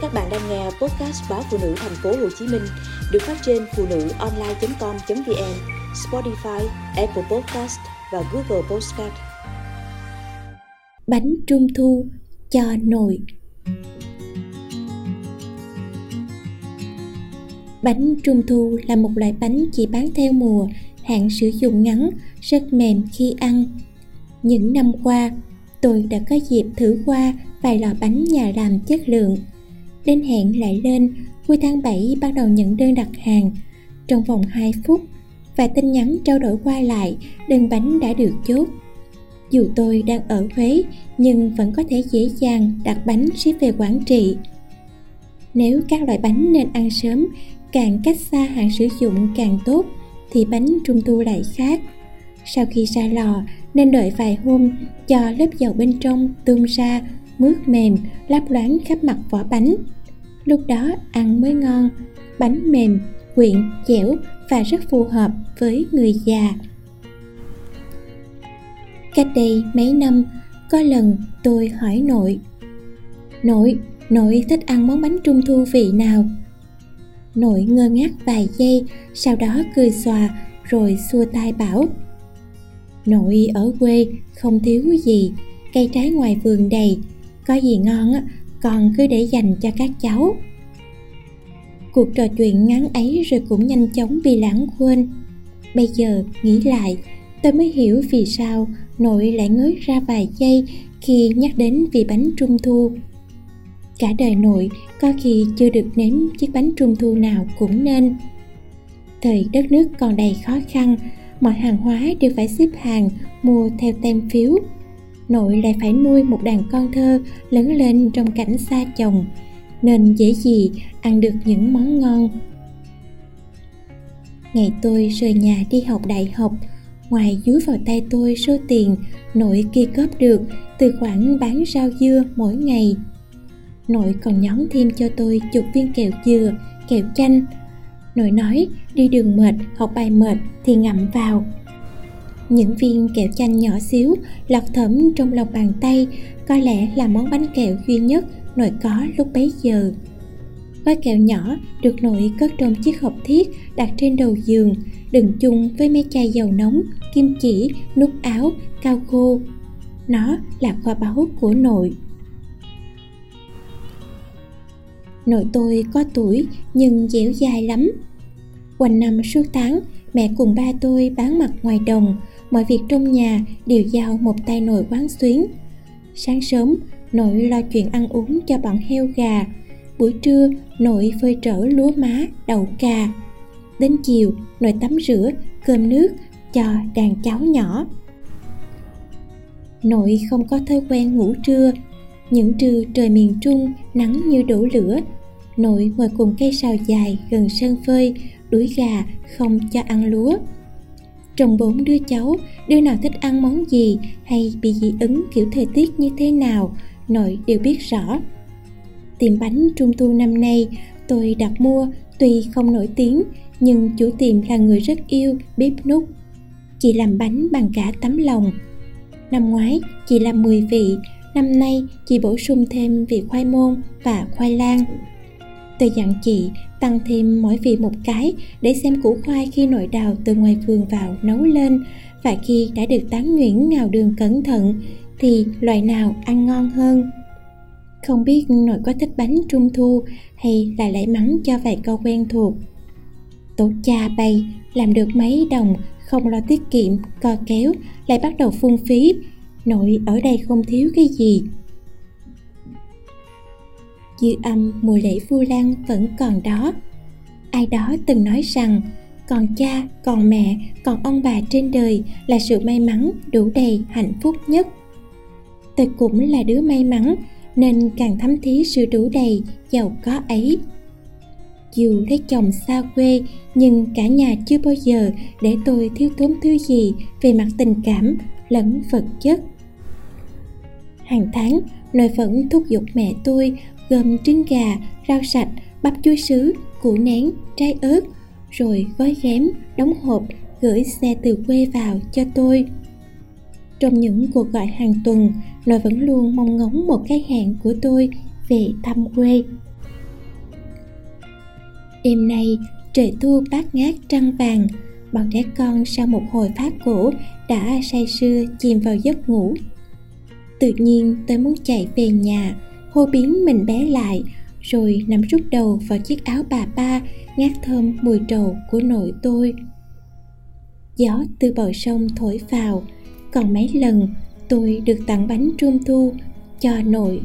Các bạn đang nghe podcast báo phụ nữ thành phố Hồ Chí Minh được phát trên phụ nữ online.com.vn, Spotify, Apple Podcast và Google Podcast. Bánh trung thu cho nội Bánh trung thu là một loại bánh chỉ bán theo mùa, hạn sử dụng ngắn, rất mềm khi ăn. Những năm qua, tôi đã có dịp thử qua vài lò bánh nhà làm chất lượng đến hẹn lại lên, cuối tháng 7 bắt đầu nhận đơn đặt hàng. Trong vòng 2 phút và tin nhắn trao đổi qua lại đơn bánh đã được chốt. Dù tôi đang ở Huế, nhưng vẫn có thể dễ dàng đặt bánh ship về Quảng Trị. Nếu các loại bánh nên ăn sớm, càng cách xa hạn sử dụng càng tốt, thì bánh trung thu lại khác. Sau khi ra lò, nên đợi vài hôm, cho lớp dầu bên trong tung ra mướt mềm, lấp loáng khắp mặt vỏ bánh. Lúc đó ăn mới ngon, bánh mềm, quyện, dẻo và rất phù hợp với người già. Cách đây mấy năm, có lần tôi hỏi nội nội nội thích ăn món bánh trung thu vị nào? Nội ngơ ngác vài giây, sau đó cười xòa rồi xua tay bảo, nội ở quê không thiếu gì, cây trái ngoài vườn đầy có gì ngon á, con cứ để dành cho các cháu. Cuộc trò chuyện ngắn ấy rồi cũng nhanh chóng bị lãng quên. Bây giờ nghĩ lại, tôi mới hiểu vì sao nội lại ngớ ra vài giây khi nhắc đến vị bánh trung thu. Cả đời nội có khi chưa được nếm chiếc bánh trung thu nào cũng nên. Thời đất nước còn đầy khó khăn, mọi hàng hóa đều phải xếp hàng mua theo tem phiếu nội lại phải nuôi một đàn con thơ lớn lên trong cảnh xa chồng, nên dễ gì ăn được những món ngon. Ngày tôi rời nhà đi học đại học, ngoài dúi vào tay tôi số tiền nội kia góp được từ khoản bán rau dưa mỗi ngày. Nội còn nhón thêm cho tôi chục viên kẹo dừa, kẹo chanh. Nội nói, đi đường mệt, học bài mệt thì ngậm vào những viên kẹo chanh nhỏ xíu lọt thẩm trong lòng bàn tay, có lẽ là món bánh kẹo duy nhất nội có lúc bấy giờ. Gói kẹo nhỏ được nội cất trong chiếc hộp thiết đặt trên đầu giường, đựng chung với mấy chai dầu nóng, kim chỉ, nút áo, cao khô. Nó là kho báu của nội. Nội tôi có tuổi nhưng dẻo dài lắm. Quanh năm suốt tháng, mẹ cùng ba tôi bán mặt ngoài đồng mọi việc trong nhà đều giao một tay nội quán xuyến. Sáng sớm nội lo chuyện ăn uống cho bọn heo gà. Buổi trưa nội phơi trở lúa má, đậu cà. Đến chiều nội tắm rửa, cơm nước cho đàn cháu nhỏ. Nội không có thói quen ngủ trưa, những trưa trời miền trung nắng như đổ lửa. Nội ngồi cùng cây sào dài gần sân phơi, đuổi gà không cho ăn lúa trong bốn đứa cháu, đứa nào thích ăn món gì hay bị dị ứng kiểu thời tiết như thế nào, nội đều biết rõ. Tiệm bánh trung thu năm nay, tôi đặt mua tuy không nổi tiếng, nhưng chủ tiệm là người rất yêu bếp nút chị làm bánh bằng cả tấm lòng. Năm ngoái, chị làm 10 vị. Năm nay, chị bổ sung thêm vị khoai môn và khoai lang tôi dặn chị, tăng thêm mỗi vị một cái để xem củ khoai khi nội đào từ ngoài vườn vào nấu lên. Và khi đã được tán nhuyễn ngào đường cẩn thận, thì loại nào ăn ngon hơn? Không biết nội có thích bánh trung thu hay là lấy mắng cho vài câu quen thuộc. Tổ cha bay, làm được mấy đồng, không lo tiết kiệm, co kéo, lại bắt đầu phung phí. Nội, ở đây không thiếu cái gì dư âm mùa lễ vu lan vẫn còn đó. Ai đó từng nói rằng, còn cha, còn mẹ, còn ông bà trên đời là sự may mắn đủ đầy hạnh phúc nhất. Tôi cũng là đứa may mắn, nên càng thấm thí sự đủ đầy giàu có ấy. Dù lấy chồng xa quê, nhưng cả nhà chưa bao giờ để tôi thiếu thốn thứ gì về mặt tình cảm lẫn vật chất. Hàng tháng nội vẫn thúc giục mẹ tôi gồm trứng gà, rau sạch, bắp chuối sứ, củ nén, trái ớt, rồi gói ghém, đóng hộp, gửi xe từ quê vào cho tôi. Trong những cuộc gọi hàng tuần, nó vẫn luôn mong ngóng một cái hẹn của tôi về thăm quê. Đêm nay, trời thu bát ngát trăng vàng, bọn trẻ con sau một hồi phát cổ đã say sưa chìm vào giấc ngủ. Tự nhiên, tôi muốn chạy về nhà hô biến mình bé lại, rồi nằm rút đầu vào chiếc áo bà ba, ngát thơm mùi trầu của nội tôi. Gió từ bờ sông thổi vào, còn mấy lần tôi được tặng bánh trung thu cho nội